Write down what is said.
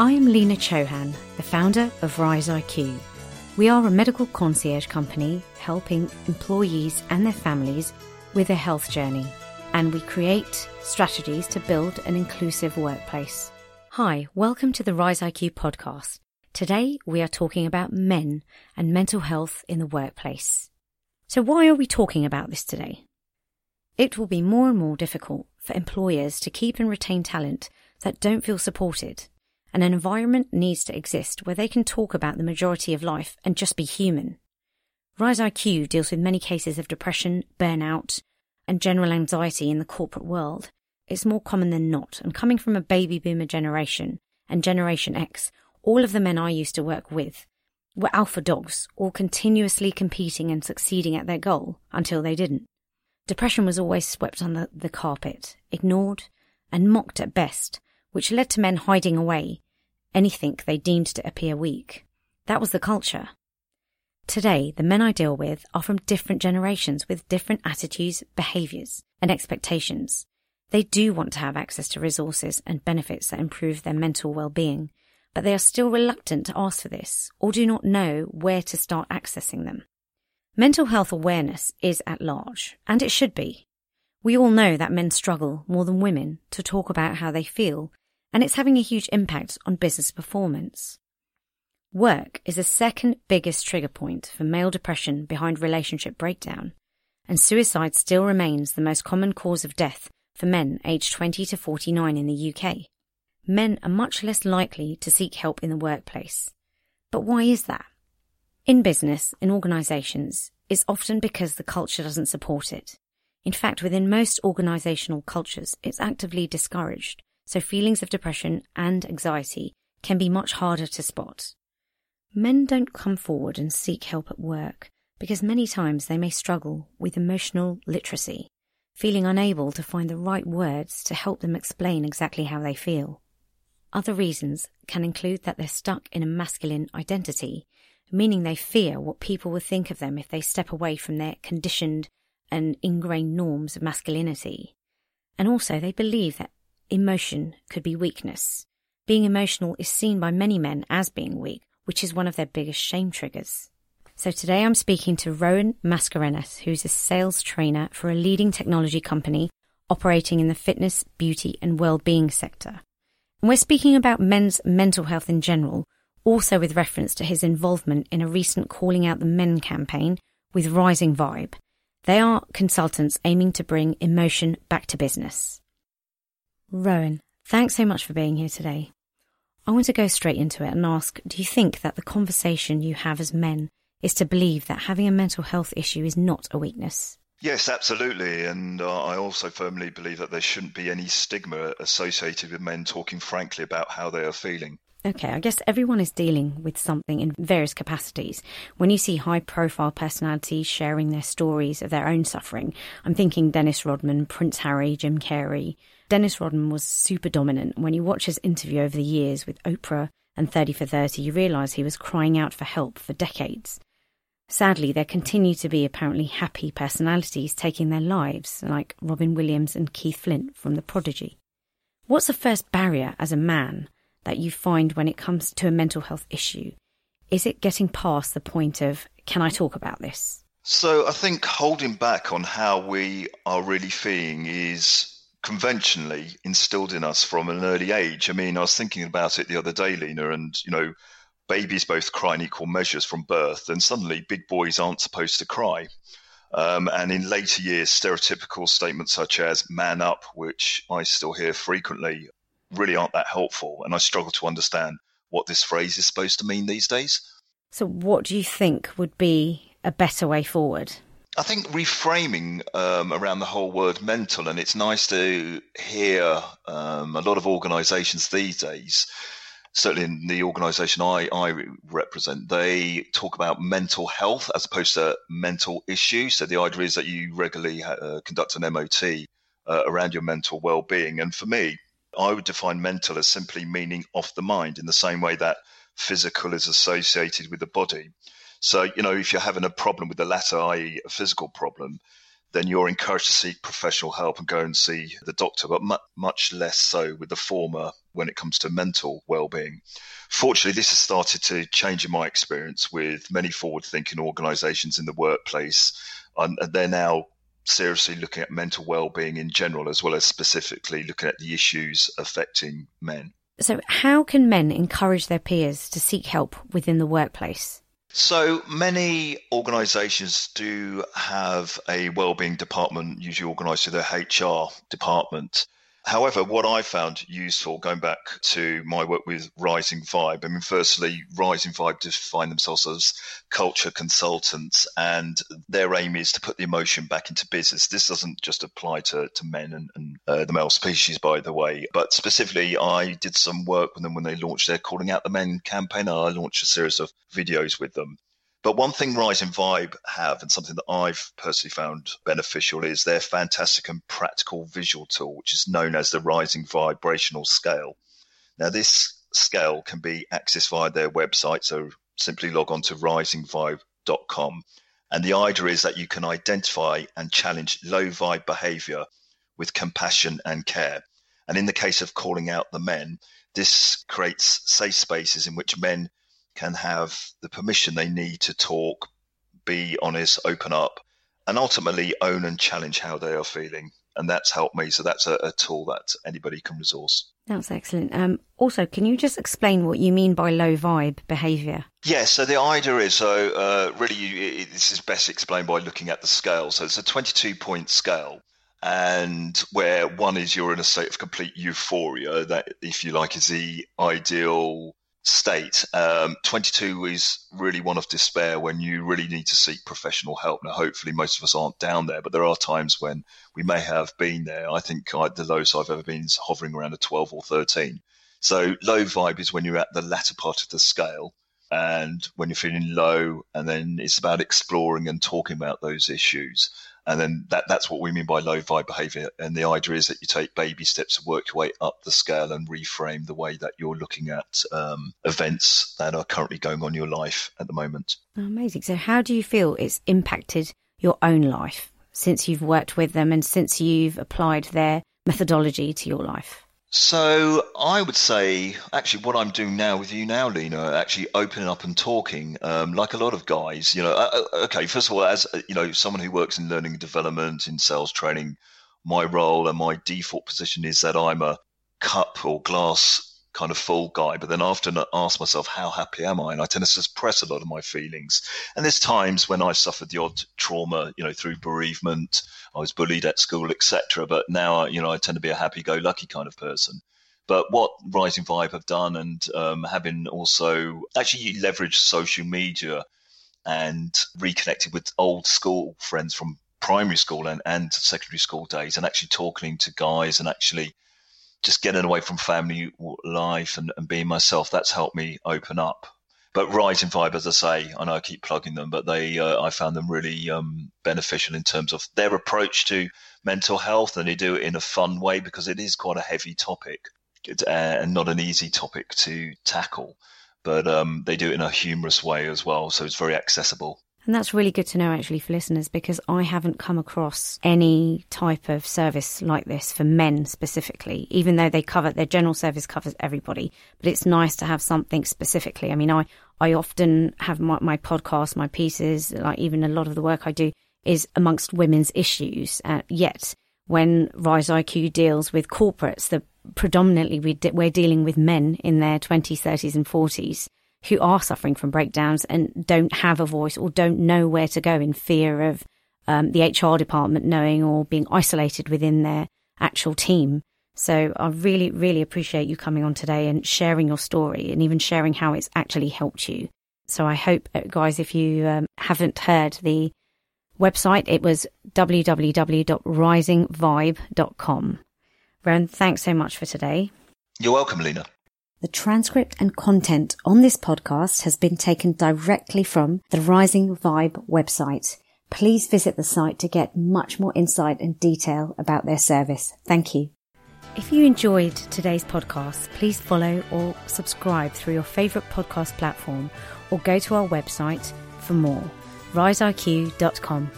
I am Lena Chohan, the founder of Rise IQ. We are a medical concierge company helping employees and their families with their health journey, and we create strategies to build an inclusive workplace. Hi, welcome to the Rise IQ podcast. Today we are talking about men and mental health in the workplace. So, why are we talking about this today? It will be more and more difficult for employers to keep and retain talent that don't feel supported an environment needs to exist where they can talk about the majority of life and just be human. Rise IQ deals with many cases of depression, burnout, and general anxiety in the corporate world. It's more common than not, and coming from a baby boomer generation and Generation X, all of the men I used to work with were alpha dogs, all continuously competing and succeeding at their goal until they didn't. Depression was always swept under the carpet, ignored, and mocked at best, which led to men hiding away anything they deemed to appear weak. That was the culture. Today, the men I deal with are from different generations with different attitudes, behaviours, and expectations. They do want to have access to resources and benefits that improve their mental well-being, but they are still reluctant to ask for this or do not know where to start accessing them. Mental health awareness is at large, and it should be. We all know that men struggle more than women to talk about how they feel and it's having a huge impact on business performance. Work is the second biggest trigger point for male depression behind relationship breakdown, and suicide still remains the most common cause of death for men aged 20 to 49 in the UK. Men are much less likely to seek help in the workplace. But why is that? In business, in organisations, it's often because the culture doesn't support it. In fact, within most organisational cultures, it's actively discouraged so feelings of depression and anxiety can be much harder to spot. Men don't come forward and seek help at work because many times they may struggle with emotional literacy, feeling unable to find the right words to help them explain exactly how they feel. Other reasons can include that they're stuck in a masculine identity, meaning they fear what people will think of them if they step away from their conditioned and ingrained norms of masculinity. And also, they believe that Emotion could be weakness. Being emotional is seen by many men as being weak, which is one of their biggest shame triggers. So today I'm speaking to Rowan Mascarenhas, who's a sales trainer for a leading technology company operating in the fitness, beauty, and well-being sector. And we're speaking about men's mental health in general, also with reference to his involvement in a recent Calling Out the Men campaign with Rising Vibe. They are consultants aiming to bring emotion back to business. Rowan, thanks so much for being here today. I want to go straight into it and ask Do you think that the conversation you have as men is to believe that having a mental health issue is not a weakness? Yes, absolutely. And uh, I also firmly believe that there shouldn't be any stigma associated with men talking frankly about how they are feeling. Okay, I guess everyone is dealing with something in various capacities. When you see high profile personalities sharing their stories of their own suffering, I'm thinking Dennis Rodman, Prince Harry, Jim Carrey, Dennis Rodman was super dominant. When you watch his interview over the years with Oprah and 30 for 30, you realise he was crying out for help for decades. Sadly, there continue to be apparently happy personalities taking their lives, like Robin Williams and Keith Flint from The Prodigy. What's the first barrier as a man that you find when it comes to a mental health issue? Is it getting past the point of, can I talk about this? So I think holding back on how we are really feeling is conventionally instilled in us from an early age. I mean, I was thinking about it the other day, Lena, and you know, babies both cry in equal measures from birth, and suddenly big boys aren't supposed to cry. Um, and in later years, stereotypical statements such as man up, which I still hear frequently, really aren't that helpful. And I struggle to understand what this phrase is supposed to mean these days. So, what do you think would be a better way forward? I think reframing um, around the whole word mental, and it's nice to hear um, a lot of organisations these days. Certainly, in the organisation I, I represent, they talk about mental health as opposed to mental issues. So the idea is that you regularly uh, conduct an MOT uh, around your mental well-being. And for me, I would define mental as simply meaning off the mind, in the same way that physical is associated with the body. So, you know, if you're having a problem with the latter, i.e., a physical problem, then you're encouraged to seek professional help and go and see the doctor, but much less so with the former when it comes to mental well-being. Fortunately, this has started to change in my experience with many forward-thinking organisations in the workplace, and they're now seriously looking at mental well-being in general, as well as specifically looking at the issues affecting men. So, how can men encourage their peers to seek help within the workplace? So many organisations do have a wellbeing department, usually organised through their HR department. However, what I found useful going back to my work with Rising Vibe, I mean, firstly, Rising Vibe define themselves as culture consultants, and their aim is to put the emotion back into business. This doesn't just apply to, to men and, and uh, the male species, by the way, but specifically, I did some work with them when they launched their Calling Out the Men campaign. I launched a series of videos with them. But one thing Rising Vibe have, and something that I've personally found beneficial, is their fantastic and practical visual tool, which is known as the Rising Vibrational Scale. Now, this scale can be accessed via their website, so simply log on to risingvibe.com. And the idea is that you can identify and challenge low vibe behavior with compassion and care. And in the case of calling out the men, this creates safe spaces in which men can have the permission they need to talk, be honest, open up, and ultimately own and challenge how they are feeling. And that's helped me. So that's a, a tool that anybody can resource. That's excellent. Um, also, can you just explain what you mean by low vibe behaviour? Yeah, so the idea is so uh, really you, it, this is best explained by looking at the scale. So it's a 22 point scale and where one is you're in a state of complete euphoria that if you like is the ideal state. Um, 22 is really one of despair when you really need to seek professional help. Now, hopefully, most of us aren't down there, but there are times when we may have been there. I think I, the lowest I've ever been is hovering around a 12 or 13. So, low vibe is when you're at the latter part of the scale and when you're feeling low, and then it's about exploring and talking about those issues. And then that, that's what we mean by low vibe behavior. And the idea is that you take baby steps to work your way up the scale and reframe the way that you're looking at um, events that are currently going on in your life at the moment. Amazing. So, how do you feel it's impacted your own life since you've worked with them and since you've applied their methodology to your life? So I would say, actually, what I'm doing now with you now, Lena, actually opening up and talking, um, like a lot of guys. You know, uh, uh okay, first of all, as uh, you know, someone who works in learning and development, in sales training, my role and my default position is that I'm a cup or glass kind of full guy, but then often ask myself, how happy am I? And I tend to suppress a lot of my feelings. And there's times when I suffered the odd trauma, you know, through bereavement, I was bullied at school, etc. But now, you know, I tend to be a happy-go-lucky kind of person. But what Rising Vibe have done, and um, having also actually leveraged social media and reconnected with old school friends from primary school and, and secondary school days, and actually talking to guys and actually just getting away from family life and, and being myself, that's helped me open up. But Rising Vibe, as I say, I know I keep plugging them, but they uh, I found them really um, beneficial in terms of their approach to mental health, and they do it in a fun way because it is quite a heavy topic uh, and not an easy topic to tackle. But um, they do it in a humorous way as well, so it's very accessible. And that's really good to know, actually, for listeners, because I haven't come across any type of service like this for men specifically, even though they cover their general service covers everybody. But it's nice to have something specifically. I mean, I, I often have my, my podcast, my pieces, like even a lot of the work I do is amongst women's issues. Uh, yet, when Rise IQ deals with corporates, the predominantly we we're dealing with men in their 20s, 30s, and 40s who are suffering from breakdowns and don't have a voice or don't know where to go in fear of um, the HR department knowing or being isolated within their actual team. So I really, really appreciate you coming on today and sharing your story and even sharing how it's actually helped you. So I hope, uh, guys, if you um, haven't heard the website, it was www.risingvibe.com. Rowan, thanks so much for today. You're welcome, Lena. The transcript and content on this podcast has been taken directly from the Rising Vibe website. Please visit the site to get much more insight and detail about their service. Thank you. If you enjoyed today's podcast, please follow or subscribe through your favourite podcast platform or go to our website for more. riseiq.com.